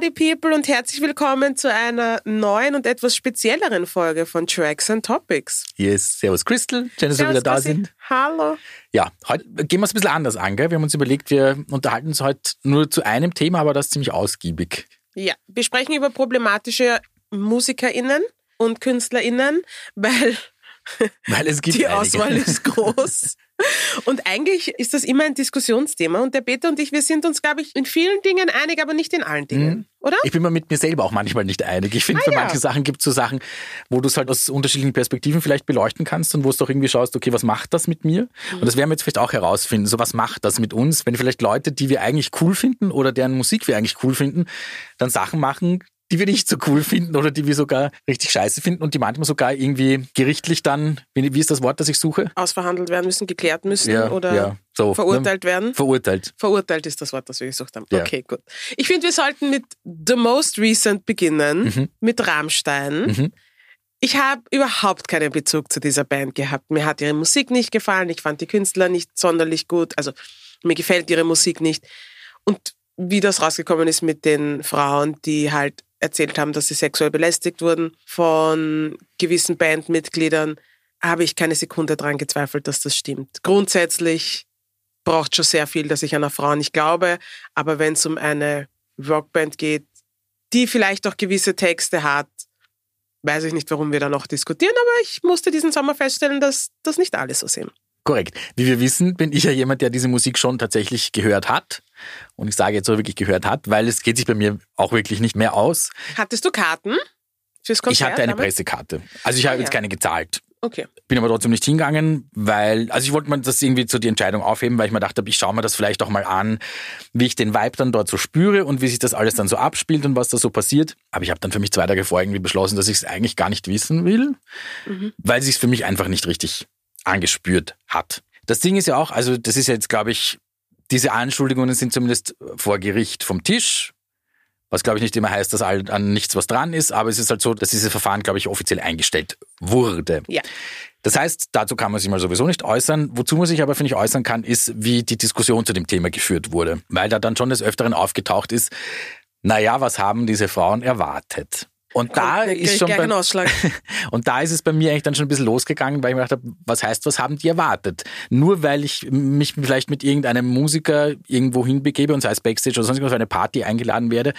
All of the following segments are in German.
Party People und herzlich willkommen zu einer neuen und etwas spezielleren Folge von Tracks and Topics. Yes, servus Crystal, schön, dass wir wieder da sind. Hallo. Ja, heute gehen wir es ein bisschen anders an, gell? Wir haben uns überlegt, wir unterhalten uns heute nur zu einem Thema, aber das ziemlich ausgiebig. Ja, wir sprechen über problematische MusikerInnen und KünstlerInnen, weil Weil es gibt die einige. Auswahl ist groß. Und eigentlich ist das immer ein Diskussionsthema. Und der Peter und ich, wir sind uns, glaube ich, in vielen Dingen einig, aber nicht in allen Dingen. Oder? Ich bin mir mit mir selber auch manchmal nicht einig. Ich finde, Ah, für ja. manche Sachen gibt es so Sachen, wo du es halt aus unterschiedlichen Perspektiven vielleicht beleuchten kannst und wo es doch irgendwie schaust, okay, was macht das mit mir? Und das werden wir jetzt vielleicht auch herausfinden. So, was macht das mit uns, wenn vielleicht Leute, die wir eigentlich cool finden oder deren Musik wir eigentlich cool finden, dann Sachen machen, die wir nicht so cool finden oder die wir sogar richtig scheiße finden und die manchmal sogar irgendwie gerichtlich dann, wie ist das Wort, das ich suche? Ausverhandelt werden müssen, geklärt müssen Ja, oder ja, so, verurteilt ne? werden. Verurteilt. Verurteilt ist das Wort, das wir gesucht haben. Ja. Okay, gut. Ich finde, wir sollten mit The Most Recent beginnen, Mhm. mit Rammstein. Mhm. Ich habe überhaupt keinen Bezug zu dieser Band gehabt. Mir hat ihre Musik nicht gefallen. Ich fand die Künstler nicht sonderlich gut. Also mir gefällt ihre Musik nicht. Und wie das rausgekommen ist mit den Frauen, die halt erzählt haben, dass sie sexuell belästigt wurden von gewissen Bandmitgliedern, habe ich keine Sekunde dran gezweifelt, dass das stimmt. Grundsätzlich braucht schon sehr viel, dass ich einer Frau nicht glaube. Aber wenn es um eine Rockband geht, die vielleicht auch gewisse Texte hat, weiß ich nicht, warum wir da noch diskutieren, aber ich musste diesen Sommer feststellen, dass das nicht alle so sehen. Korrekt. Wie wir wissen, bin ich ja jemand, der diese Musik schon tatsächlich gehört hat. Und ich sage jetzt so wirklich gehört hat, weil es geht sich bei mir auch wirklich nicht mehr aus. Hattest du Karten fürs Konzert? ich hatte eine damals? Pressekarte. Also ich habe Ah, jetzt ja. keine gezahlt. Okay. Bin aber trotzdem nicht hingegangen, weil, also ich wollte mir das irgendwie zu die Entscheidung aufheben, weil ich mir dachte, ich schaue mir das vielleicht auch mal an, wie ich den Vibe dann dort so spüre und wie sich das alles dann so abspielt und was da so passiert. Aber ich habe dann für mich zwei Tage vorher irgendwie beschlossen, dass ich es eigentlich gar nicht wissen will, Mhm. weil sich es für mich einfach nicht richtig angespürt hat. Das Ding ist ja auch, also das ist ja jetzt, glaube ich, diese Anschuldigungen sind zumindest vor Gericht vom Tisch. Was glaube ich nicht immer heißt, dass an nichts was dran ist, aber es ist halt so, dass dieses Verfahren, glaube ich, offiziell eingestellt wurde. Ja. Das heißt, dazu kann man sich mal sowieso nicht äußern. Wozu man sich aber, finde ich, äußern kann, ist, wie die Diskussion zu dem Thema geführt wurde. Weil da dann schon des Öfteren aufgetaucht ist, naja, was haben diese Frauen erwartet? Und da Kommt, ist krieg schon bei, und da ist es bei mir eigentlich dann schon ein bisschen losgegangen, weil ich mir gedacht habe, was heißt, was haben die erwartet? Nur weil ich mich vielleicht mit irgendeinem Musiker irgendwo hinbegebe und sei es Backstage oder sonst irgendwas eine Party eingeladen werde,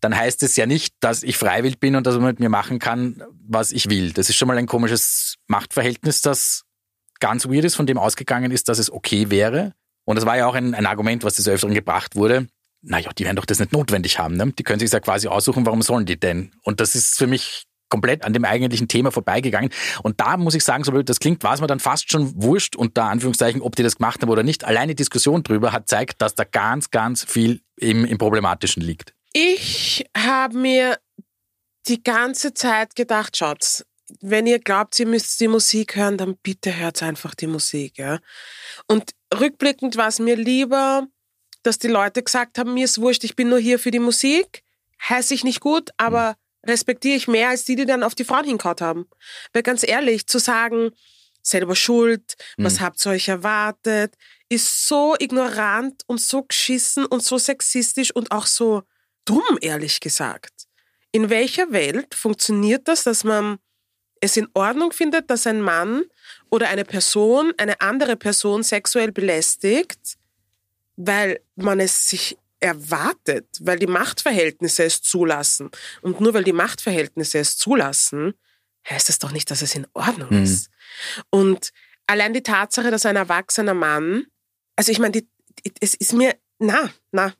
dann heißt es ja nicht, dass ich freiwillig bin und dass man mit mir machen kann, was ich will. Das ist schon mal ein komisches Machtverhältnis, das ganz weird ist, von dem ausgegangen ist, dass es okay wäre. Und das war ja auch ein, ein Argument, was des Öfteren gebracht wurde. Naja, die werden doch das nicht notwendig haben. Ne? Die können sich ja quasi aussuchen, warum sollen die denn? Und das ist für mich komplett an dem eigentlichen Thema vorbeigegangen. Und da muss ich sagen, so blöd das klingt, war es mir dann fast schon wurscht, unter Anführungszeichen, ob die das gemacht haben oder nicht. Alleine Diskussion drüber hat zeigt, dass da ganz, ganz viel im, im Problematischen liegt. Ich habe mir die ganze Zeit gedacht, schaut, wenn ihr glaubt, ihr müsst die Musik hören, dann bitte hört einfach die Musik. Ja? Und rückblickend war es mir lieber, dass die Leute gesagt haben, mir ist wurscht, ich bin nur hier für die Musik, heiße ich nicht gut, aber respektiere ich mehr als die, die dann auf die Frauen hinkaut haben. Weil ganz ehrlich, zu sagen, selber schuld, was habt ihr euch erwartet, ist so ignorant und so geschissen und so sexistisch und auch so dumm, ehrlich gesagt. In welcher Welt funktioniert das, dass man es in Ordnung findet, dass ein Mann oder eine Person eine andere Person sexuell belästigt, weil man es sich erwartet, weil die Machtverhältnisse es zulassen. Und nur weil die Machtverhältnisse es zulassen, heißt es doch nicht, dass es in Ordnung Mhm. ist. Und allein die Tatsache, dass ein erwachsener Mann, also ich meine, die, die, es ist mir, na, na,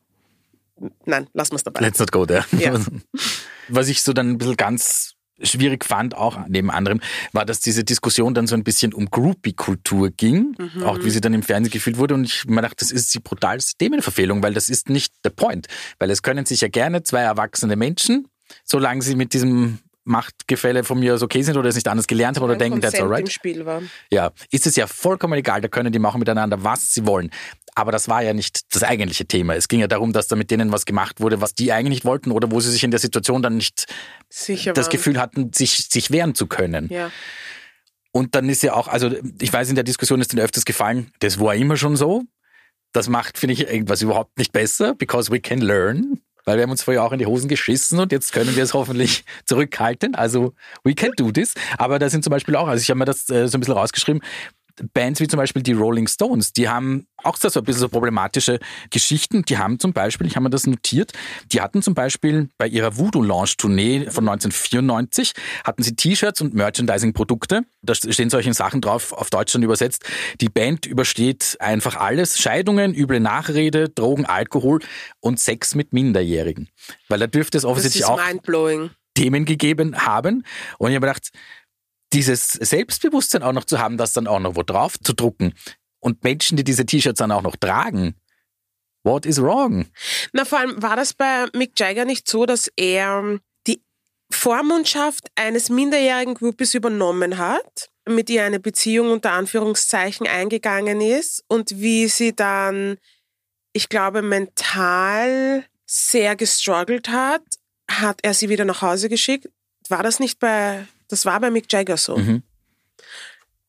nein, lassen wir es dabei. Let's not go there. Ja. Was ich so dann ein bisschen ganz schwierig fand, auch neben anderem, war, dass diese Diskussion dann so ein bisschen um Groupie-Kultur ging, Mhm. auch wie sie dann im Fernsehen gefühlt wurde. Und ich mir dachte, das ist die brutalste Themenverfehlung, weil das ist nicht der Point. Weil es können sich ja gerne zwei erwachsene Menschen, solange sie mit diesem Machtgefälle von mir aus okay sind oder es nicht anders gelernt haben oder Ein denken, that's Consent alright. im Spiel war. Ja, ist es ja vollkommen egal, da können die machen miteinander, was sie wollen. Aber das war ja nicht das eigentliche Thema. Es ging ja darum, dass da mit denen was gemacht wurde, was die eigentlich nicht wollten oder wo sie sich in der Situation dann nicht Sicher das waren. Gefühl hatten, sich, sich wehren zu können. Ja. Und dann ist ja auch, also ich weiß, in der Diskussion ist dann öfters gefallen, das war immer schon so. Das macht, finde ich, irgendwas überhaupt nicht besser, because we can learn. Weil wir haben uns vorher auch in die Hosen geschissen und jetzt können wir es hoffentlich zurückhalten. Also we can do this. Aber da sind zum Beispiel auch, also ich habe mir das äh, so ein bisschen rausgeschrieben, Bands wie zum Beispiel die Rolling Stones, die haben auch so ein bisschen so problematische Geschichten. Die haben zum Beispiel, ich habe mir das notiert, die hatten zum Beispiel bei ihrer Voodoo Launch Tournee von 1994, hatten sie T-Shirts und Merchandising-Produkte. Da stehen solche Sachen drauf, auf Deutsch dann übersetzt. Die Band übersteht einfach alles. Scheidungen, üble Nachrede, Drogen, Alkohol und Sex mit Minderjährigen. Weil da dürfte es offensichtlich auch Themen gegeben haben. Und ich habe gedacht, dieses Selbstbewusstsein auch noch zu haben, das dann auch noch wo drauf zu drucken und Menschen, die diese T-Shirts dann auch noch tragen. What is wrong? Na, vor allem war das bei Mick Jagger nicht so, dass er die Vormundschaft eines minderjährigen Groupies übernommen hat, mit ihr eine Beziehung unter Anführungszeichen eingegangen ist und wie sie dann, ich glaube, mental sehr gestruggelt hat, hat er sie wieder nach Hause geschickt. War das nicht bei das war bei Mick Jagger so. Mhm.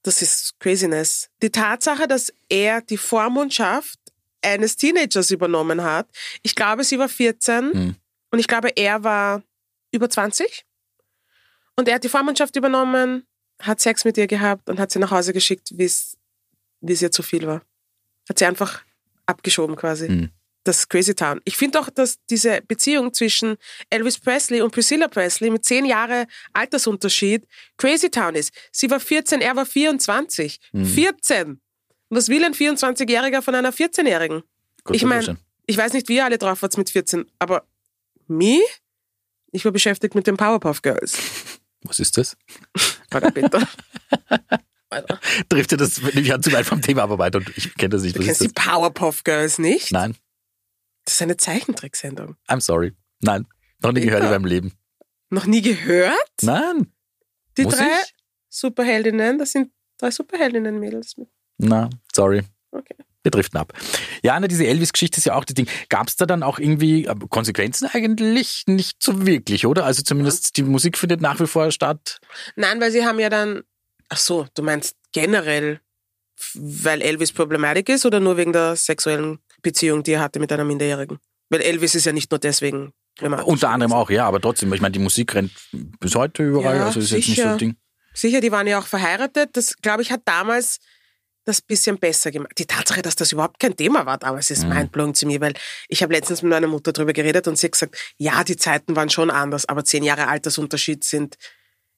Das ist Craziness. Die Tatsache, dass er die Vormundschaft eines Teenagers übernommen hat. Ich glaube, sie war 14 mhm. und ich glaube, er war über 20. Und er hat die Vormundschaft übernommen, hat Sex mit ihr gehabt und hat sie nach Hause geschickt, wie es ihr zu viel war. Hat sie einfach abgeschoben quasi. Mhm das Crazy Town. Ich finde auch, dass diese Beziehung zwischen Elvis Presley und Priscilla Presley mit zehn Jahre Altersunterschied Crazy Town ist. Sie war 14, er war 24. Mhm. 14! Was will ein 24-Jähriger von einer 14-Jährigen? Ich meine, ich weiß nicht, wie ihr alle drauf wart mit 14, aber me? Ich war beschäftigt mit den Powerpuff Girls. Was ist das? Warte bitte. Trifft ihr das nicht an zu weit vom Thema aber weiter und ich kenne das nicht. Was du kennst die Powerpuff Girls nicht? Nein. Das ist eine Zeichentricksendung. I'm sorry. Nein, noch nie gehört in meinem Leben. Noch nie gehört? Nein. Die Muss drei ich? Superheldinnen, das sind drei Superheldinnen-Mädels. Na, sorry. Okay. Wir driften ab. Ja, ne, diese Elvis-Geschichte ist ja auch das Ding. Gab es da dann auch irgendwie äh, Konsequenzen eigentlich nicht so wirklich, oder? Also zumindest ja. die Musik findet nach wie vor statt. Nein, weil sie haben ja dann, ach so, du meinst generell, weil Elvis Problematik ist oder nur wegen der sexuellen Beziehung, die er hatte mit einer Minderjährigen. Weil Elvis ist ja nicht nur deswegen. Unter anderem auch, ja, aber trotzdem, ich meine, die Musik rennt bis heute überall, ja, also ist sicher. jetzt nicht so ein Ding. Sicher, die waren ja auch verheiratet. Das, glaube ich, hat damals das bisschen besser gemacht. Die Tatsache, dass das überhaupt kein Thema war damals, ist mhm. mindblowing zu mir, weil ich habe letztens mit meiner Mutter darüber geredet und sie hat gesagt, ja, die Zeiten waren schon anders, aber zehn Jahre Altersunterschied sind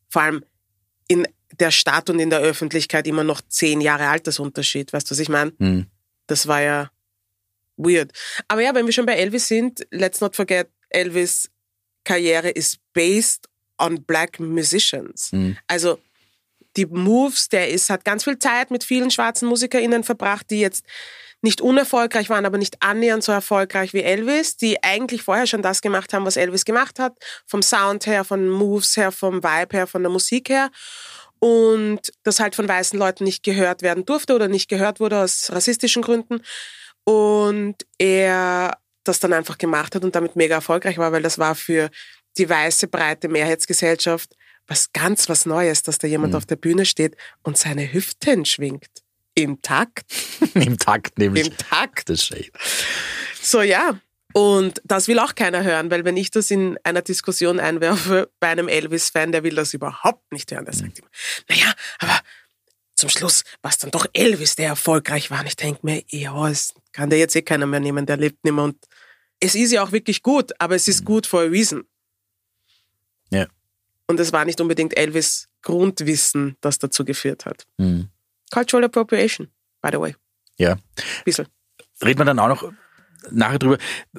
vor allem in der Stadt und in der Öffentlichkeit immer noch zehn Jahre Altersunterschied. Weißt du, was ich meine? Mhm. Das war ja weird. Aber ja, wenn wir schon bei Elvis sind, let's not forget, Elvis Karriere ist based on black musicians. Mhm. Also die Moves, der ist, hat ganz viel Zeit mit vielen schwarzen MusikerInnen verbracht, die jetzt nicht unerfolgreich waren, aber nicht annähernd so erfolgreich wie Elvis, die eigentlich vorher schon das gemacht haben, was Elvis gemacht hat, vom Sound her, von Moves her, vom Vibe her, von der Musik her. Und das halt von weißen Leuten nicht gehört werden durfte oder nicht gehört wurde aus rassistischen Gründen und er das dann einfach gemacht hat und damit mega erfolgreich war, weil das war für die weiße, breite Mehrheitsgesellschaft was ganz was Neues, dass da jemand mhm. auf der Bühne steht und seine Hüften schwingt. Im Takt. Im Takt nämlich. Im Takt. Das ist So, ja. Und das will auch keiner hören, weil wenn ich das in einer Diskussion einwerfe bei einem Elvis-Fan, der will das überhaupt nicht hören. Der sagt immer, naja, aber zum Schluss war es dann doch Elvis, der erfolgreich war. Und ich denke mir, ja, es kann der jetzt eh keiner mehr nehmen, der lebt nicht mehr. Und es ist ja auch wirklich gut, aber es ist mhm. gut for a reason. Ja. Und es war nicht unbedingt Elvis Grundwissen, das dazu geführt hat. Mhm. Cultural Appropriation, by the way. Ja. Bisschen. Reden wir dann auch noch nachher drüber.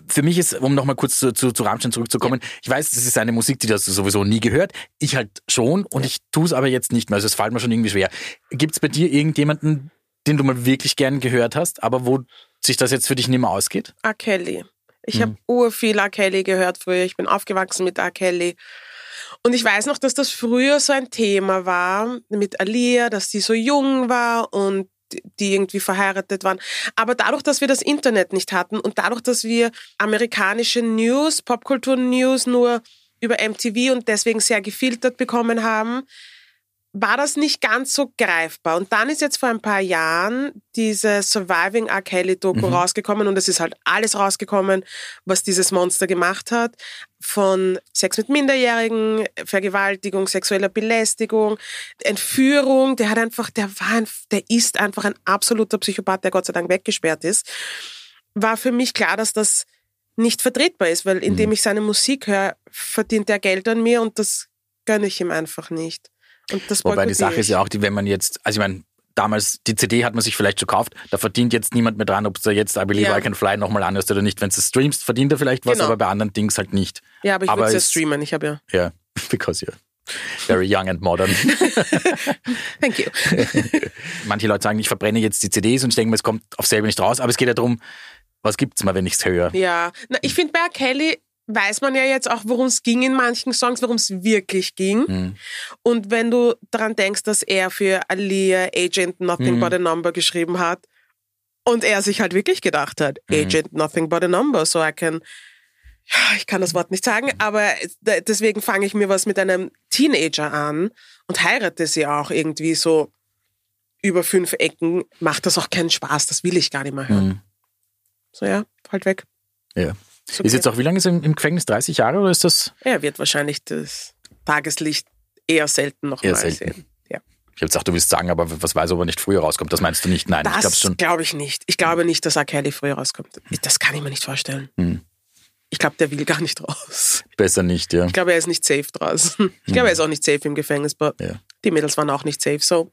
Für mich ist, um nochmal kurz zu, zu, zu Rammstein zurückzukommen, ja. ich weiß, das ist eine Musik, die das sowieso nie gehört. Ich halt schon und ja. ich tue es aber jetzt nicht mehr. Also es fällt mir schon irgendwie schwer. Gibt es bei dir irgendjemanden, den du mal wirklich gern gehört hast, aber wo sich das jetzt für dich nicht mehr ausgeht? R. Kelly. Ich hm. habe urviel R. Kelly gehört früher. Ich bin aufgewachsen mit R. Kelly. Und ich weiß noch, dass das früher so ein Thema war mit Alia, dass sie so jung war und die irgendwie verheiratet waren. Aber dadurch, dass wir das Internet nicht hatten und dadurch, dass wir amerikanische News, Popkultur-News nur über MTV und deswegen sehr gefiltert bekommen haben, war das nicht ganz so greifbar. Und dann ist jetzt vor ein paar Jahren diese Surviving R. Kelly-Doku Mhm. rausgekommen und es ist halt alles rausgekommen, was dieses Monster gemacht hat. Von Sex mit Minderjährigen, Vergewaltigung, sexueller Belästigung, Entführung. Der hat einfach, der war, ein, der ist einfach ein absoluter Psychopath, der Gott sei Dank weggesperrt ist. War für mich klar, dass das nicht vertretbar ist, weil indem ich seine Musik höre, verdient er Geld an mir und das gönne ich ihm einfach nicht. Wobei die Sache ist ich. ja auch, die, wenn man jetzt, also ich meine, damals, die CD hat man sich vielleicht schon gekauft, da verdient jetzt niemand mehr dran, ob du jetzt I Believe Ja. I Can Fly nochmal anhörst oder nicht. Wenn du es streamst, verdient er vielleicht was, Genau. aber bei anderen Dings halt nicht. Ja, aber ich würde es ja es- streamen. Ich habe ja. Ja, because you're very young and modern. Thank you. Manche Leute sagen, ich verbrenne jetzt die CDs und ich denke mir, es kommt auf selber nicht raus, aber es geht ja darum, was gibt's mal, wenn ich's höre? Ja, Na, ich finde bei R. Kelly weiß man ja jetzt auch, worum es ging in manchen Songs, worum es wirklich ging. Hm. Und wenn du daran denkst, dass er für Alia Agent Nothing Mhm. But a Number geschrieben hat und er sich halt wirklich gedacht hat, Mhm. Agent Nothing But a Number, so I can, ich kann das Wort nicht sagen, aber deswegen fange ich mir was mit einem Teenager an und heirate sie auch irgendwie so über fünf Ecken, macht das auch keinen Spaß, das will ich gar nicht mehr hören. Hm. So ja, halt weg. Ja. Ist okay. Ist jetzt auch, wie lange ist er im, Gefängnis? 30 Jahre oder ist das? Er wird wahrscheinlich das Tageslicht eher selten noch Eher mal selten. sehen. Ja. Ich habe gesagt, du willst sagen, aber was weiß, ob er nicht früher rauskommt. Das meinst du nicht? Nein, ich glaube Das schon. glaube ich nicht. Ich glaube nicht, dass R. Kelly früher rauskommt. Das kann ich mir nicht vorstellen. Hm. Ich glaube, der will gar nicht raus. Besser nicht, ja. Ich glaube, er ist nicht safe draußen. Ich glaube, er ist auch nicht safe im Gefängnis, aber Ja. die Mädels waren auch nicht safe. So,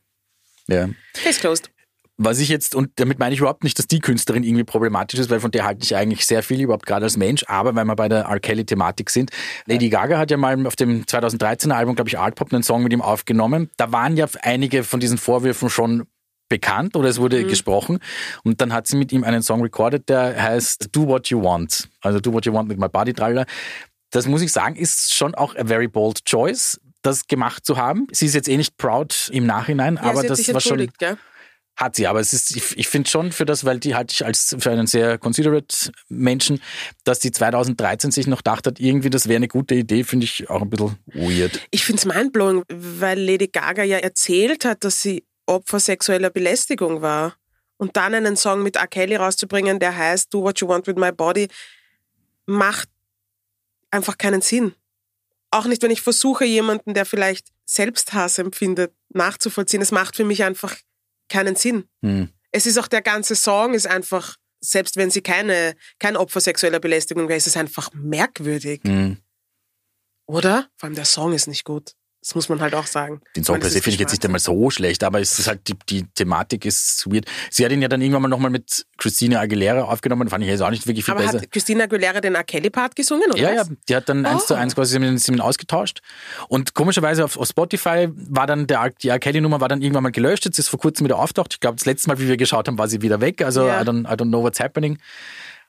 ja. case closed. Was ich jetzt, und damit meine ich überhaupt nicht, dass die Künstlerin irgendwie problematisch ist, weil von der halte ich eigentlich sehr viel, überhaupt gerade als Mensch, aber weil wir bei der R. Kelly-Thematik sind. Lady Gaga hat ja mal auf dem 2013er Album, glaube ich, Art Pop, einen Song mit ihm aufgenommen. Da waren ja einige von diesen Vorwürfen schon bekannt oder es wurde gesprochen. Und dann hat sie mit ihm einen Song recorded, der heißt Do What You Want. Also Do What You Want mit My Body Trailer. Das muss ich sagen, ist schon auch a very bold choice, das gemacht zu haben. Sie ist jetzt eh nicht proud im Nachhinein, Ja, aber sie hat das sich war schon gell? Hat sie, aber es ist, ich, ich finde schon für das, weil die halte ich als für einen sehr considerate Menschen, dass die 2013 sich noch dachte, irgendwie das wäre eine gute Idee, finde ich auch ein bisschen weird. Ich finde es mindblowing, weil Lady Gaga ja erzählt hat, dass sie Opfer sexueller Belästigung war. Und dann einen Song mit R. Kelly rauszubringen, der heißt Do What You Want With My Body, macht einfach keinen Sinn. Auch nicht, wenn ich versuche, jemanden, der vielleicht Selbsthass empfindet, nachzuvollziehen. Es macht für mich einfach keinen Sinn. Hm. Es ist auch der ganze Song ist einfach, selbst wenn sie keine, kein Opfer sexueller Belästigung wäre, ist es einfach merkwürdig. Hm. Oder? Vor allem der Song ist nicht gut. Das muss man halt auch sagen. Den Song per se finde ich jetzt nicht einmal so schlecht, aber es ist halt die, die Thematik ist weird. Sie hat ihn ja dann irgendwann mal nochmal mit Christina Aguilera aufgenommen, fand ich jetzt auch nicht wirklich viel Aber besser. hat Christina Aguilera den R. Kelly-Part gesungen, oder Ja, ja, die hat dann eins zu Oh. eins quasi haben ihn ausgetauscht. Und komischerweise auf, auf Spotify war dann der, die R. Kelly-Nummer war dann irgendwann mal gelöscht. Jetzt ist vor kurzem wieder auftaucht. Ich glaube, das letzte Mal, wie wir geschaut haben, war sie wieder weg. Also Ja. I, don't, I don't know what's happening.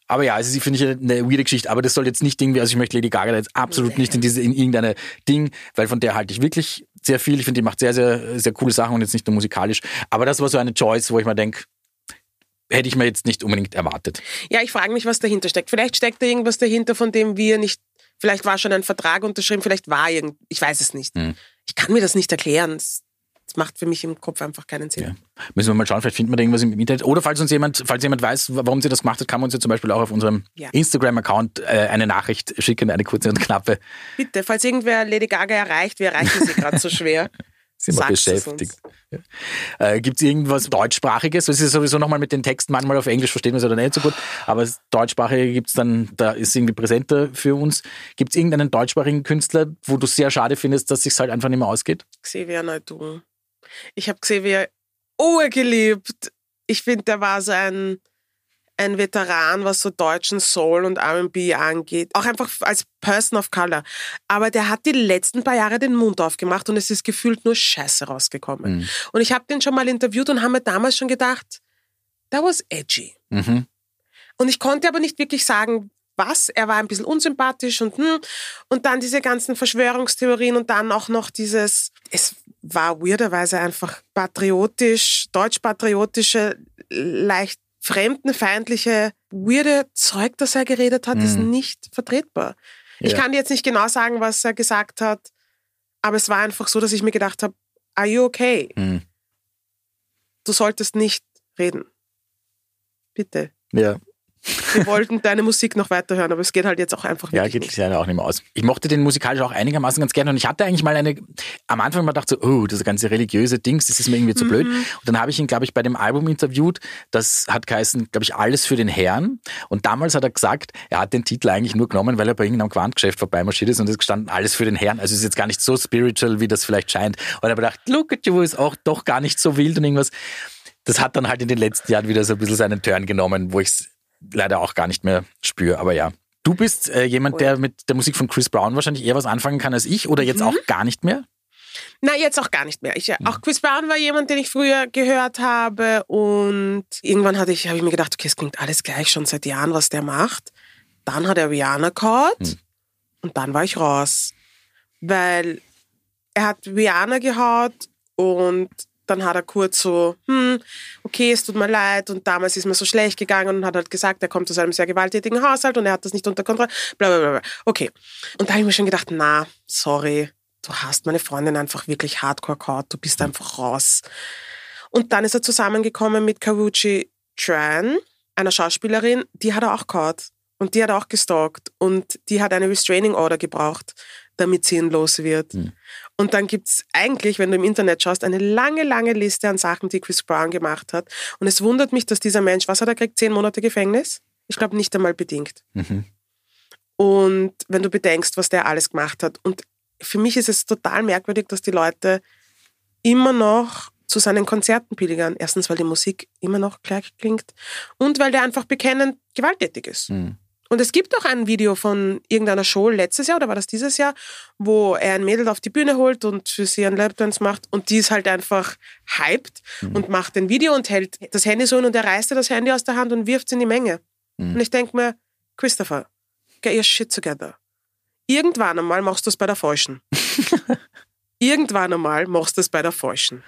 Aber ja, also sie finde ich eine weirde Geschichte. Aber das soll jetzt nicht irgendwie, also ich möchte Lady Gaga jetzt absolut nicht in diese, in irgendeine Ding, weil von der halte ich wirklich sehr viel. Ich finde, die macht sehr, sehr, sehr coole Sachen und jetzt nicht nur musikalisch. Aber das war so eine Choice, wo ich mir denke, hätte ich mir jetzt nicht unbedingt erwartet. Ja, ich frage mich, was dahinter steckt. Vielleicht steckt da irgendwas dahinter, von dem wir nicht, vielleicht war schon ein Vertrag unterschrieben, vielleicht war irgend, ich weiß es nicht. Hm. Ich kann mir das nicht erklären. Das macht für mich im Kopf einfach keinen Sinn. Ja. Müssen wir mal schauen, vielleicht finden wir da irgendwas im Internet. Oder falls uns jemand, falls jemand weiß, warum sie das gemacht hat, kann man uns ja zum Beispiel auch auf unserem Ja. Instagram-Account äh, eine Nachricht schicken, eine kurze und knappe. Bitte, falls irgendwer Lady Gaga erreicht, wir erreichen sie gerade so schwer. Sind wir beschäftigt. Ja. Äh, Gibt es irgendwas deutschsprachiges? Das ist sowieso nochmal mit den Texten manchmal auf Englisch verstehen wir es oder nicht so gut. Aber deutschsprachige gibt es dann, da ist irgendwie präsenter für uns. Gibt es irgendeinen deutschsprachigen Künstler, wo du sehr schade findest, dass sich halt einfach nicht mehr ausgeht? Xavier Naidoo. Ich habe Xavier urgeliebt. Ich finde, der war so ein, ein Veteran, was so deutschen Soul und R&B angeht. Auch einfach als Person of Color. Aber der hat die letzten paar Jahre den Mund aufgemacht und es ist gefühlt nur Scheiße rausgekommen. Mhm. Und ich habe den schon mal interviewt und habe mir damals schon gedacht, that was edgy. Mhm. Und ich konnte aber nicht wirklich sagen, was. Er war ein bisschen unsympathisch und hm. Und dann diese ganzen Verschwörungstheorien und dann auch noch dieses, es war weirderweise einfach patriotisch, deutsch-patriotische, leicht fremdenfeindliche, weirde Zeug, das er geredet hat, ist Mhm. nicht vertretbar. Ich Ja. kann dir jetzt nicht genau sagen, was er gesagt hat, aber es war einfach so, dass ich mir gedacht habe, are you okay? Hm. Du solltest nicht reden. Bitte. Ja. Wir wollten deine Musik noch weiterhören, aber es geht halt jetzt auch einfach Ja, wirklich geht nicht. leider auch nicht mehr aus. Ich mochte den musikalisch auch einigermaßen ganz gerne und ich hatte eigentlich mal eine, am Anfang mal gedacht so, oh, das ganze religiöse Dings, das ist mir irgendwie zu blöd. Mhm. Und dann habe ich ihn, glaube ich, bei dem Album interviewt, das hat geheißen, glaube ich, Alles für den Herrn. Und damals hat er gesagt, er hat den Titel eigentlich nur genommen, weil er bei irgendeinem Quantgeschäft vorbeimarschiert ist und es gestanden, Alles für den Herrn. Also es ist jetzt gar nicht so spiritual, wie das vielleicht scheint. Und er hat gedacht, look at you, ist auch doch gar nicht so wild und irgendwas. Das hat dann halt in den letzten Jahren wieder so ein bisschen seinen Turn genommen, wo ich es leider auch gar nicht mehr spüre. Aber ja. Du bist äh, jemand, der mit der Musik von Chris Brown wahrscheinlich eher was anfangen kann als ich oder jetzt Mhm. auch gar nicht mehr? Na, jetzt auch gar nicht mehr. Ich, Mhm. Auch Chris Brown war jemand, den ich früher gehört habe und irgendwann hatte ich, habe ich mir gedacht, okay, es klingt alles gleich schon seit Jahren, was der macht. Dann hat er Rihanna gehaut Mhm. und dann war ich raus. Weil er hat Rihanna gehaut und dann hat er kurz so, hm, okay, es tut mir leid und damals ist mir so schlecht gegangen und hat halt gesagt, er kommt aus einem sehr gewalttätigen Haushalt und er hat das nicht unter Kontrolle, bla bla bla. Okay. Und da habe ich mir schon gedacht, na, sorry, du hast meine Freundin einfach wirklich hardcore gehaut, du bist einfach raus. Und dann ist er zusammengekommen mit Karuchi Tran, einer Schauspielerin, die hat er auch gehaut. Und die hat auch gestalkt. Und die hat eine Restraining Order gebraucht, damit sie ihn los wird. Hm. Und dann gibt's eigentlich, wenn du im Internet schaust, eine lange, lange Liste an Sachen, die Chris Brown gemacht hat. Und es wundert mich, dass dieser Mensch, was hat er gekriegt, zehn Monate Gefängnis? Ich glaube nicht einmal bedingt. Mhm. Und wenn du bedenkst, was der alles gemacht hat. Und für mich ist es total merkwürdig, dass die Leute immer noch zu seinen Konzerten pilgern. Erstens, weil die Musik immer noch gleich klingt und weil der einfach bekennend gewalttätig ist. Mhm. Und es gibt auch ein Video von irgendeiner Show letztes Jahr oder war das dieses Jahr, wo er ein Mädel auf die Bühne holt und für sie einen Lapdance macht und die ist halt einfach hyped und macht ein Video und hält das Handy so hin und er reißt ihr das Handy aus der Hand und wirft es in die Menge. Mhm. Und ich denke mir, Christopher, get your shit together. Irgendwann einmal machst du es bei der Falschen. Irgendwann einmal machst du es bei der Falschen.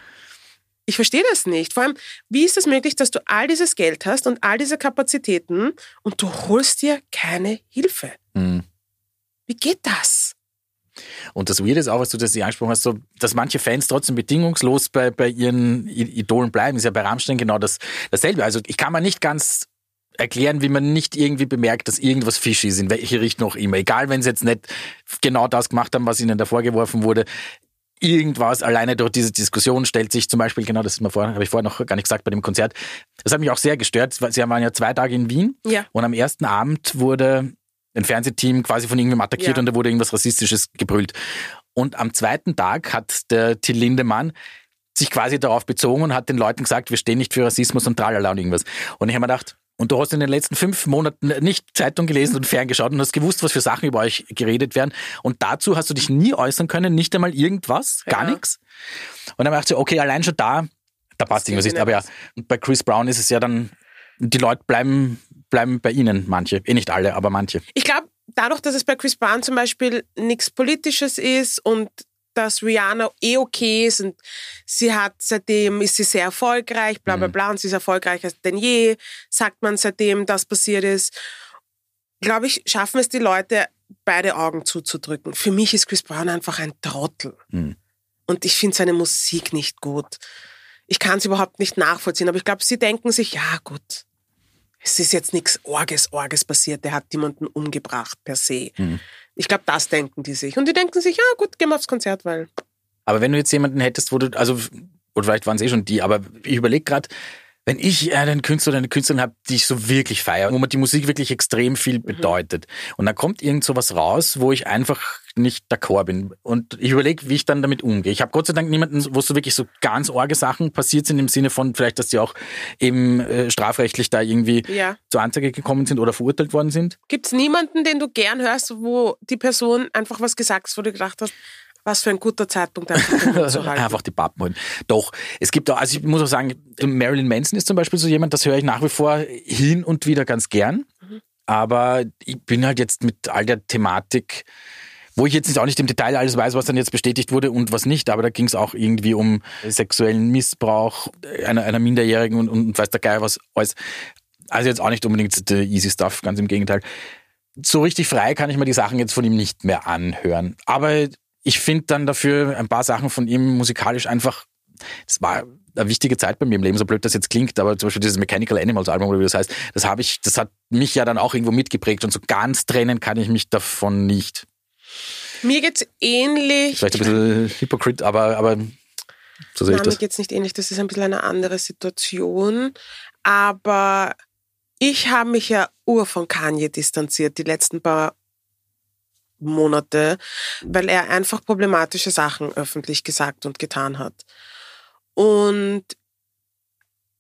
Ich verstehe das nicht. Vor allem, wie ist es möglich, dass du all dieses Geld hast und all diese Kapazitäten und du holst dir keine Hilfe? Mhm. Wie geht das? Und das Weird ist auch, was du das angesprochen hast, so, dass manche Fans trotzdem bedingungslos bei, bei ihren Idolen bleiben, ist ja bei Rammstein genau das, dasselbe. Also ich kann mir nicht ganz erklären, wie man nicht irgendwie bemerkt, dass irgendwas fishy ist, in welche Richtung auch immer. Egal, wenn sie jetzt nicht genau das gemacht haben, was ihnen da vorgeworfen wurde. Irgendwas alleine durch diese Diskussion stellt sich zum Beispiel, genau das ist mir vorher, habe ich vorher noch gar nicht gesagt bei dem Konzert. Das hat mich auch sehr gestört. Sie waren ja zwei Tage in Wien Ja. und am ersten Abend wurde ein Fernsehteam quasi von irgendwem attackiert Ja. und da wurde irgendwas Rassistisches gebrüllt. Und am zweiten Tag hat der Till Lindemann sich quasi darauf bezogen und hat den Leuten gesagt, wir stehen nicht für Rassismus und tralala und irgendwas. Und ich habe mir gedacht, und du hast in den letzten fünf Monaten nicht Zeitung gelesen und ferngeschaut und hast gewusst, was für Sachen über euch geredet werden. Und dazu hast du dich nie äußern können, nicht einmal irgendwas, gar Ja. nichts. Und dann dachte ich, okay, allein schon da, da passt irgendwas nicht. Aber ja, bei Chris Brown ist es ja dann, die Leute bleiben, bleiben bei ihnen, manche. Eh nicht alle, aber manche. Ich glaube, dadurch, dass es bei Chris Brown zum Beispiel nichts Politisches ist und dass Rihanna eh okay ist und sie hat seitdem, ist sie sehr erfolgreich, bla bla bla, und sie ist erfolgreicher denn je, sagt man seitdem das passiert ist. Glaube ich, schaffen es die Leute, beide Augen zuzudrücken. Für mich ist Chris Brown einfach ein Trottel. Hm. Und ich finde seine Musik nicht gut. Ich kann es überhaupt nicht nachvollziehen, aber ich glaube, sie denken sich, ja gut, es ist jetzt nichts Orges, Orges passiert, der hat jemanden umgebracht per se. Mhm. Ich glaube, das denken die sich. Und die denken sich, ja gut, gehen wir aufs Konzert, weil Aber wenn du jetzt jemanden hättest, wo du, also, oder vielleicht waren es eh schon die, aber ich überlege gerade, wenn ich einen Künstler oder eine Künstlerin habe, die ich so wirklich feiere, wo mir die Musik wirklich extrem viel bedeutet, und dann kommt irgend so was raus, wo ich einfach nicht d'accord bin. Und ich überlege, wie ich dann damit umgehe. Ich habe Gott sei Dank niemanden, wo so wirklich so ganz orge Sachen passiert sind, im Sinne von vielleicht, dass die auch eben äh, strafrechtlich da irgendwie ja. zur Anzeige gekommen sind oder verurteilt worden sind. Gibt es niemanden, den du gern hörst, wo die Person einfach was gesagt hat, wo du gedacht hast, was für ein guter Zeitpunkt einfach zu halten. Einfach die Pappen holen. Doch, es gibt auch, also ich muss auch sagen, Marilyn Manson ist zum Beispiel so jemand, das höre ich nach wie vor hin und wieder ganz gern. Aber ich bin halt jetzt mit all der Thematik, wo ich jetzt auch nicht im Detail alles weiß, was dann jetzt bestätigt wurde und was nicht, aber da ging es auch irgendwie um sexuellen Missbrauch einer, einer Minderjährigen und, und weiß der Geier was alles. Also jetzt auch nicht unbedingt der easy stuff, ganz im Gegenteil. So richtig frei kann ich mir die Sachen jetzt von ihm nicht mehr anhören. Aber ich finde dann dafür ein paar Sachen von ihm musikalisch einfach, das war eine wichtige Zeit bei mir im Leben, so blöd das jetzt klingt, aber zum Beispiel dieses Mechanical Animals Album oder wie das heißt, das habe ich, das hat mich ja dann auch irgendwo mitgeprägt und so ganz trennen kann ich mich davon nicht. Mir geht's ähnlich. Vielleicht ein bisschen Hypocrite, aber, aber so sehe ich Nein, das. mir geht's nicht ähnlich. Das ist ein bisschen eine andere Situation. Aber ich habe mich ja ur von Kanye distanziert die letzten paar Monate, weil er einfach problematische Sachen öffentlich gesagt und getan hat. Und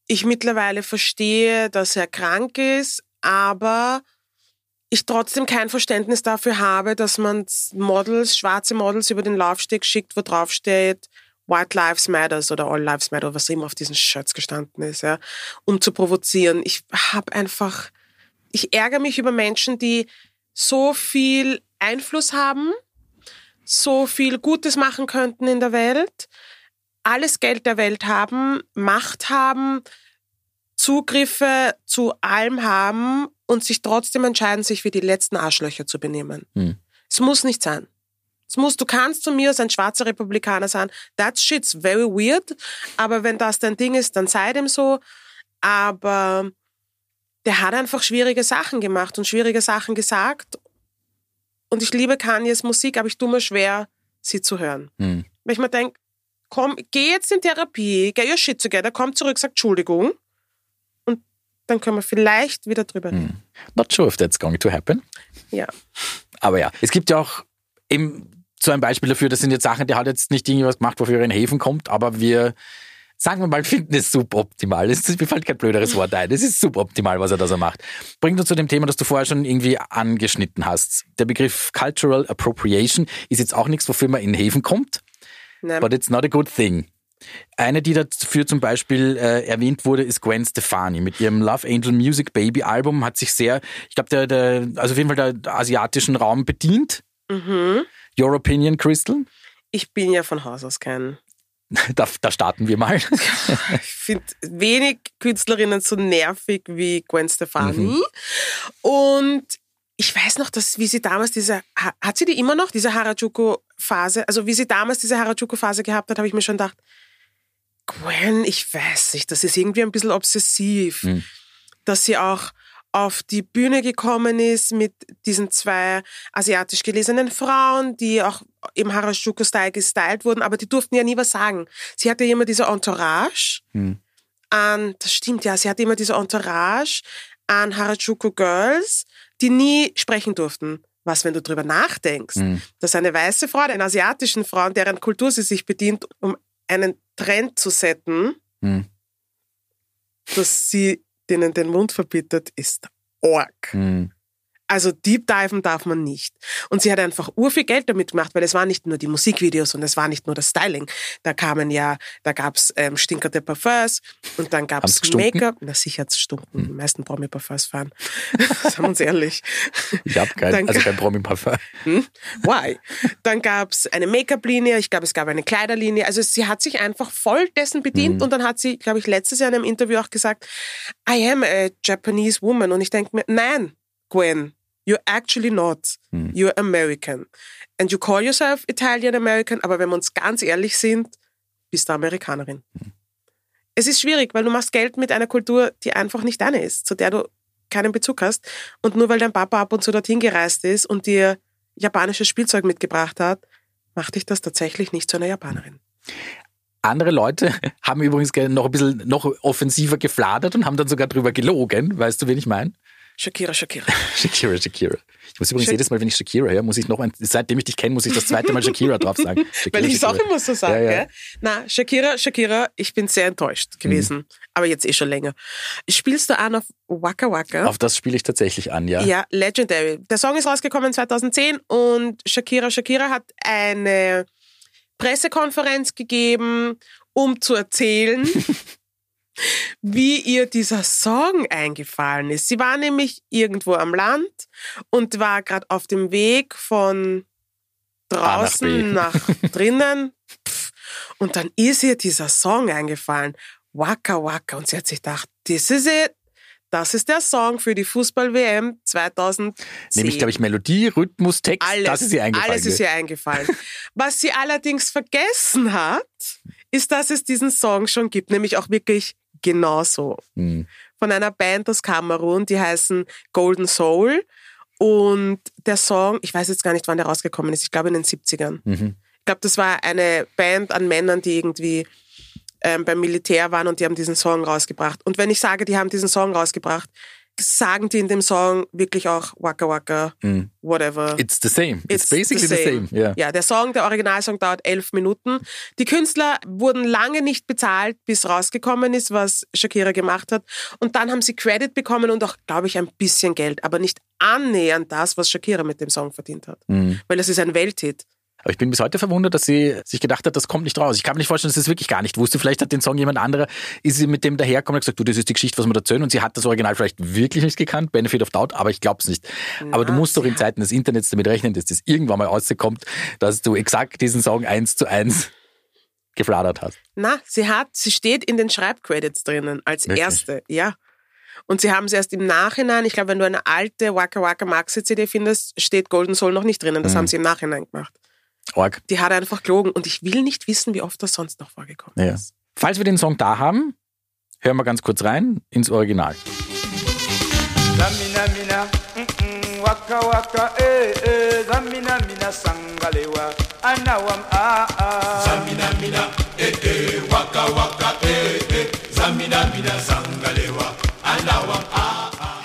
ich mittlerweile verstehe, dass er krank ist, aber ich trotzdem kein Verständnis dafür habe, dass man Models, schwarze Models über den Laufsteg schickt, wo drauf steht, White Lives Matters oder All Lives Matter, was immer auf diesen Shirts gestanden ist, ja, um zu provozieren. Ich habe einfach, ich ärgere mich über Menschen, die so viel Einfluss haben, so viel Gutes machen könnten in der Welt, alles Geld der Welt haben, Macht haben, Zugriffe zu allem haben und sich trotzdem entscheiden, sich wie die letzten Arschlöcher zu benehmen. Hm. Es muss nicht sein. Es muss, du kannst zu mir als ein schwarzer Republikaner sein. That shit's very weird. Aber wenn das dein Ding ist, dann sei dem so. Aber der hat einfach schwierige Sachen gemacht und schwierige Sachen gesagt. Und ich liebe Kanyes Musik, aber ich tue mir schwer, sie zu hören. Hm. Weil ich mir denke, komm, geh jetzt in Therapie, get your shit together, komm zurück, sag Entschuldigung. Und dann können wir vielleicht wieder drüber reden. Hm. Not sure if that's going to happen. Ja. Aber ja, es gibt ja auch eben so ein Beispiel dafür, das sind jetzt Sachen, die hat jetzt nicht irgendwas gemacht, wofür er in Häfen kommt, aber wir, sagen wir mal, finden es suboptimal. Es ist, mir fällt kein blöderes Wort ein. Es ist suboptimal, was er da so macht. Bringt uns zu dem Thema, das du vorher schon irgendwie angeschnitten hast. Der Begriff Cultural Appropriation ist jetzt auch nichts, wofür man in Häfen kommt, Nein. but it's not a good thing. Eine, die dafür zum Beispiel äh, erwähnt wurde, ist Gwen Stefani. Mit ihrem Love Angel Music Baby Album hat sich sehr, ich glaube, der, der, also auf jeden Fall der asiatischen Raum bedient. Mhm. Your opinion, Crystal? Ich bin ja von Haus aus kein. Da, da starten wir mal. Ich finde wenig Künstlerinnen so nervig wie Gwen Stefani. Mhm. Und ich weiß noch, dass wie sie damals diese, ha- hat sie die immer noch, diese Harajuku-Phase? Also wie sie damals diese Harajuku-Phase gehabt hat, habe ich mir schon gedacht, Gwen, ich weiß nicht, das ist irgendwie ein bisschen obsessiv, Mhm. dass sie auch auf die Bühne gekommen ist mit diesen zwei asiatisch gelesenen Frauen, die auch im Harajuku-Style gestylt wurden, aber die durften ja nie was sagen. Sie hatte immer diese Entourage Hm. an, das stimmt ja, sie hatte immer diese Entourage an Harajuku Girls, die nie sprechen durften. Was, wenn du drüber nachdenkst, Hm. dass eine weiße Frau, eine asiatischen Frau, deren Kultur sie sich bedient, um einen Trend zu setzen, Hm. dass sie denen den Mund verbietet, ist arg. Hm. Also deep diven darf man nicht. Und sie hat einfach urviel Geld damit gemacht, weil es waren nicht nur die Musikvideos und es war nicht nur das Styling. Da kamen ja, da gab's ähm, stinkerte Parfums und dann gab's gestunken? Make-up. Na sicher hat's stunken. Die meisten Promi-Parfums fahren. Sagen wir uns ehrlich. Ich habe kein, Danke. also kein Promi-Parfum. Hm? Why? Dann gab's eine Make-up-Linie, ich glaube, es gab eine Kleiderlinie. Also sie hat sich einfach voll dessen bedient Mhm. und dann hat sie, glaube ich, letztes Jahr in einem Interview auch gesagt, I am a Japanese woman. Und ich denke mir, nein, Gwen, you're actually not. Mhm. You're American. And you call yourself Italian American, aber wenn wir uns ganz ehrlich sind, bist du Amerikanerin. Mhm. Es ist schwierig, weil du machst Geld mit einer Kultur, die einfach nicht deine ist, zu der du keinen Bezug hast. Und nur weil dein Papa ab und zu dorthin gereist ist und dir japanisches Spielzeug mitgebracht hat, macht dich das tatsächlich nicht zu einer Japanerin. Andere Leute haben übrigens ge- noch ein bisschen noch offensiver gefladert und haben dann sogar drüber gelogen. Weißt du, wen ich meine? Shakira, Shakira. Shakira, Shakira. Ich muss übrigens Shak- jedes Mal, wenn ich Shakira höre, muss ich noch ein, seitdem ich dich kenne, muss ich das zweite Mal Shakira drauf sagen. Shakira, Weil ich es auch immer so sage. Ja, ja. Na, Shakira, Shakira, ich bin sehr enttäuscht gewesen. Mhm. Aber jetzt eh schon länger. Spielst du an auf Waka Waka? Auf das spiele ich tatsächlich an, ja. Ja, Legendary. Der Song ist rausgekommen 2010 und Shakira Shakira hat eine Pressekonferenz gegeben, um zu erzählen, wie ihr dieser Song eingefallen ist. Sie war nämlich irgendwo am Land und war gerade auf dem Weg von draußen nach nach, drinnen. Pff. Und dann ist ihr dieser Song eingefallen. Waka Waka. Und sie hat sich gedacht, this is it. Das ist der Song für die Fußball-WM 2010. Nämlich, glaube ich, Melodie, Rhythmus, Text, alles, das ist ihr eingefallen. Alles ist ihr eingefallen. Was sie allerdings vergessen hat, ist, dass es diesen Song schon gibt, nämlich auch wirklich genauso. Hm. Von einer Band aus Kamerun, die heißen Golden Soul. Und der Song, ich weiß jetzt gar nicht, wann der rausgekommen ist, ich glaube in den 70ern. Mhm. Ich glaube, das war eine Band an Männern, die irgendwie ähm, beim Militär waren und die haben diesen Song rausgebracht. Und wenn ich sage, die haben diesen Song rausgebracht, sagen die in dem Song wirklich auch Waka Waka, Mhm. whatever. It's the same. It's, It's basically the same. Ja. Ja, der Song, der Originalsong dauert elf Minuten. Die Künstler wurden lange nicht bezahlt, bis rausgekommen ist, was Shakira gemacht hat. Und dann haben sie Credit bekommen und auch, glaube ich, ein bisschen Geld, aber nicht annähernd das, was Shakira mit dem Song verdient hat. Mhm. Weil das ist ein Welthit. Aber ich bin bis heute verwundert, dass sie sich gedacht hat, das kommt nicht raus. Ich kann mir nicht vorstellen, dass sie es wirklich gar nicht wusste. Vielleicht hat den Song jemand anderer, ist sie mit dem dahergekommen und gesagt, du, das ist die Geschichte, was wir erzählen. Und sie hat das Original vielleicht wirklich nicht gekannt, Benefit of Doubt, aber ich glaube es nicht. aber du musst doch in Zeiten des Internets damit rechnen, dass das irgendwann mal rauskommt, dass du exakt diesen Song eins zu eins gefladert hast. Na, sie hat, sie steht in den Schreibcredits drinnen als Wirklich? erste, ja. Und sie haben es erst im Nachhinein, ich glaube, wenn du eine alte Waka Waka Maxi CD findest, steht Golden Soul noch nicht drinnen. Das Mhm. haben sie im Nachhinein gemacht. Org. Die hat einfach gelogen und ich will nicht wissen, wie oft das sonst noch vorgekommen Ja. ist. Falls wir den Song da haben, hören wir ganz kurz rein ins Original. Zamina mina, mm -mm, waka waka, eh eh. Zamina mina sangalewa, anawam ah ah. Zamina mina, eh eh, waka waka, eh eh. Zamina mina sangalewa, ah ah.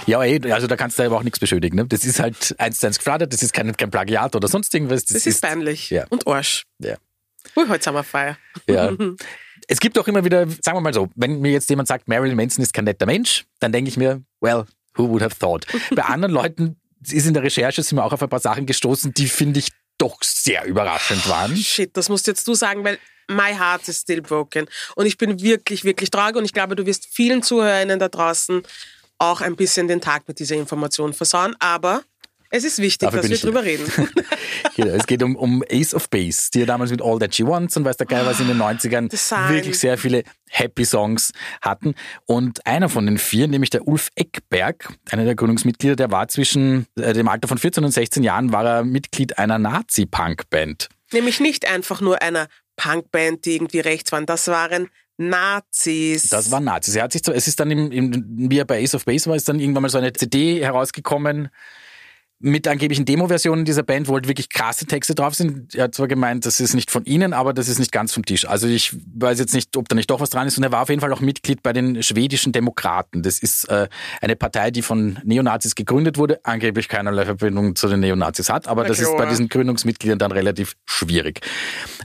Ja, eh, also da kannst du aber auch nichts beschuldigen. Ne? Das ist halt eins zu eins gefladert, das ist kein, kein Plagiat oder sonst irgendwas. Das, ist peinlich Ja. und Arsch. Ja. Ui, heute sind wir feier. Ja. Es gibt auch immer wieder, sagen wir mal so, wenn mir jetzt jemand sagt, Marilyn Manson ist kein netter Mensch, dann denke ich mir, well, who would have thought? Bei anderen Leuten ist in der Recherche sind wir auch auf ein paar Sachen gestoßen, die finde ich doch sehr überraschend waren. Shit, das musst jetzt du sagen, weil my heart is still broken. Und ich bin wirklich, wirklich traurig und ich glaube, du wirst vielen Zuhörerinnen da draußen auch ein bisschen den Tag mit dieser Information versauen. Aber es ist wichtig, Dafür dass wir drüber reden. Genau, es geht um, um Ace of Base, die ja damals mit All That She Wants und weiß der Geil was in den 90ern Design. wirklich sehr viele Happy Songs hatten. Und einer von den vier, nämlich der Ulf Eckberg, einer der Gründungsmitglieder, der war zwischen äh, dem Alter von 14 und 16 Jahren, war er Mitglied einer Nazi-Punk-Band. Nämlich nicht einfach nur einer Punkband, die irgendwie rechts waren. Das waren Nazis. Das waren Nazis. Er hat sich es ist dann, im, im, wie er bei Ace of Base war, ist dann irgendwann mal so eine CD herausgekommen mit angeblichen Demo-Versionen dieser Band, wo halt wirklich krasse Texte drauf sind. Er hat zwar gemeint, das ist nicht von ihnen, aber das ist nicht ganz vom Tisch. Also ich weiß jetzt nicht, ob da nicht doch was dran ist. Und er war auf jeden Fall auch Mitglied bei den schwedischen Demokraten. Das ist äh, eine Partei, die von Neonazis gegründet wurde, angeblich keinerlei Verbindung zu den Neonazis hat, aber Na das ist bei diesen Gründungsmitgliedern dann relativ schwierig.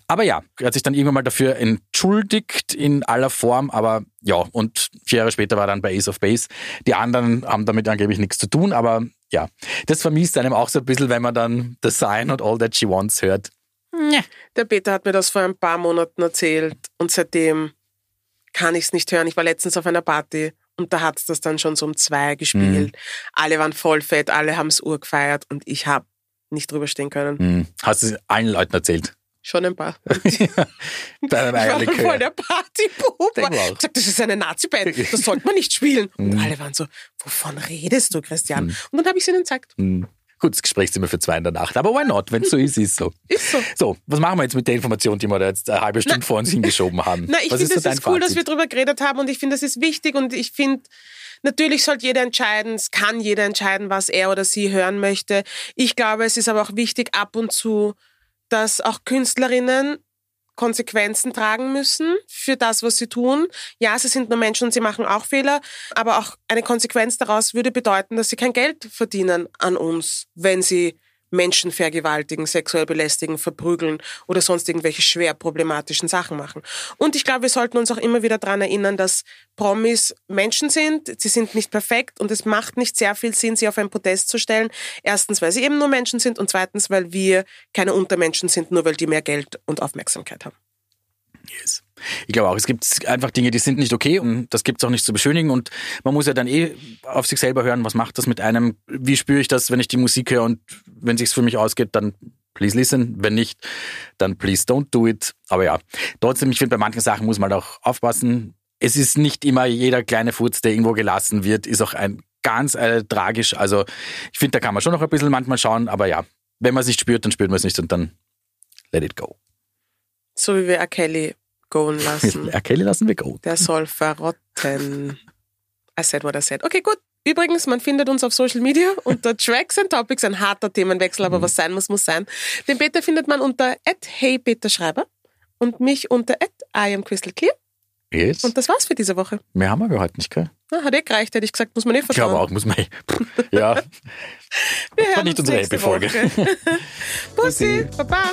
Aber ja, er hat sich dann irgendwann mal dafür entschuldigt in aller Form, aber ja, und vier Jahre später war er dann bei Ace of Base. Die anderen haben damit angeblich nichts zu tun, aber ja, das vermisst einem auch so ein bisschen, wenn man dann The Sign und All That She Wants hört. Der Peter hat mir das vor ein paar Monaten erzählt und seitdem kann ich es nicht hören. Ich war letztens auf einer Party und da hat's das dann schon so um zwei gespielt. Mhm. Alle waren voll fett, alle haben's urgefeiert und ich habe nicht drüber stehen können. Hm. Hast du es allen Leuten erzählt? Schon ein paar. Bei einem Ich war dann voll der Partypuppe. Ich gesagt, das ist eine Nazi-Band, das sollte man nicht spielen. Mhm. Und alle waren so, wovon redest du, Christian? Und dann habe ich es ihnen gezeigt. Hm. Gut, das Gesprächsthema für zwei in der Nacht. Aber why not? Wenn es so ist, ist so. Ist so. So, was machen wir jetzt mit der Information, die wir da jetzt eine halbe Stunde vor uns hingeschoben haben? Na, ich finde, so es ist cool, dass wir Fazit? drüber geredet haben und ich finde, das ist wichtig und ich finde, natürlich sollte jeder entscheiden, es kann jeder entscheiden, was er oder sie hören möchte. Ich glaube, es ist aber auch wichtig ab und zu, dass auch Künstlerinnen Konsequenzen tragen müssen für das, was sie tun. Ja, sie sind nur Menschen und sie machen auch Fehler, aber auch eine Konsequenz daraus würde bedeuten, dass sie kein Geld verdienen an uns, wenn sie Menschen vergewaltigen, sexuell belästigen, verprügeln oder sonst irgendwelche schwer problematischen Sachen machen. Und ich glaube, wir sollten uns auch immer wieder daran erinnern, dass Promis Menschen sind, sie sind nicht perfekt und es macht nicht sehr viel Sinn, sie auf ein Podest zu stellen. Erstens, weil sie eben nur Menschen sind und zweitens, weil wir keine Untermenschen sind, nur weil die mehr Geld und Aufmerksamkeit haben. Yes. Ich glaube auch, es gibt einfach Dinge, die sind nicht okay und das gibt es auch nicht zu beschönigen und man muss ja dann eh auf sich selber hören, was macht das mit einem, wie spüre ich das, wenn ich die Musik höre und wenn sich's für mich ausgeht, dann please listen, wenn nicht, dann please don't do it. Aber ja, trotzdem, ich finde, bei manchen Sachen muss man halt auch aufpassen. es ist nicht immer jeder kleine Furz, der irgendwo gelassen wird, ist auch ein ganz äh, tragisch. Also ich finde, da kann man schon noch ein bisschen manchmal schauen, aber ja, wenn man es nicht spürt, dann spürt man es nicht und dann let it go. So wie wir R. Kelly gehen lassen. R. Kelly lassen wir go. Der soll verrotten. I said what I said. Okay, gut. Übrigens, man findet uns auf Social Media unter Tracks and Topics, ein harter Themenwechsel, aber was sein muss, muss sein. Den Peter findet man unter @heypeterschreiber und mich unter @iamcrystalclear. Yes. Und das war's für diese Woche. Mehr haben wir heute nicht, gell? Na, hat eh gereicht, hätte ich gesagt, muss man eh Ich vertrauen. glaube auch, muss man. Ja, Wir war hören nicht uns unsere Happy-Folge. Bussi, Baba.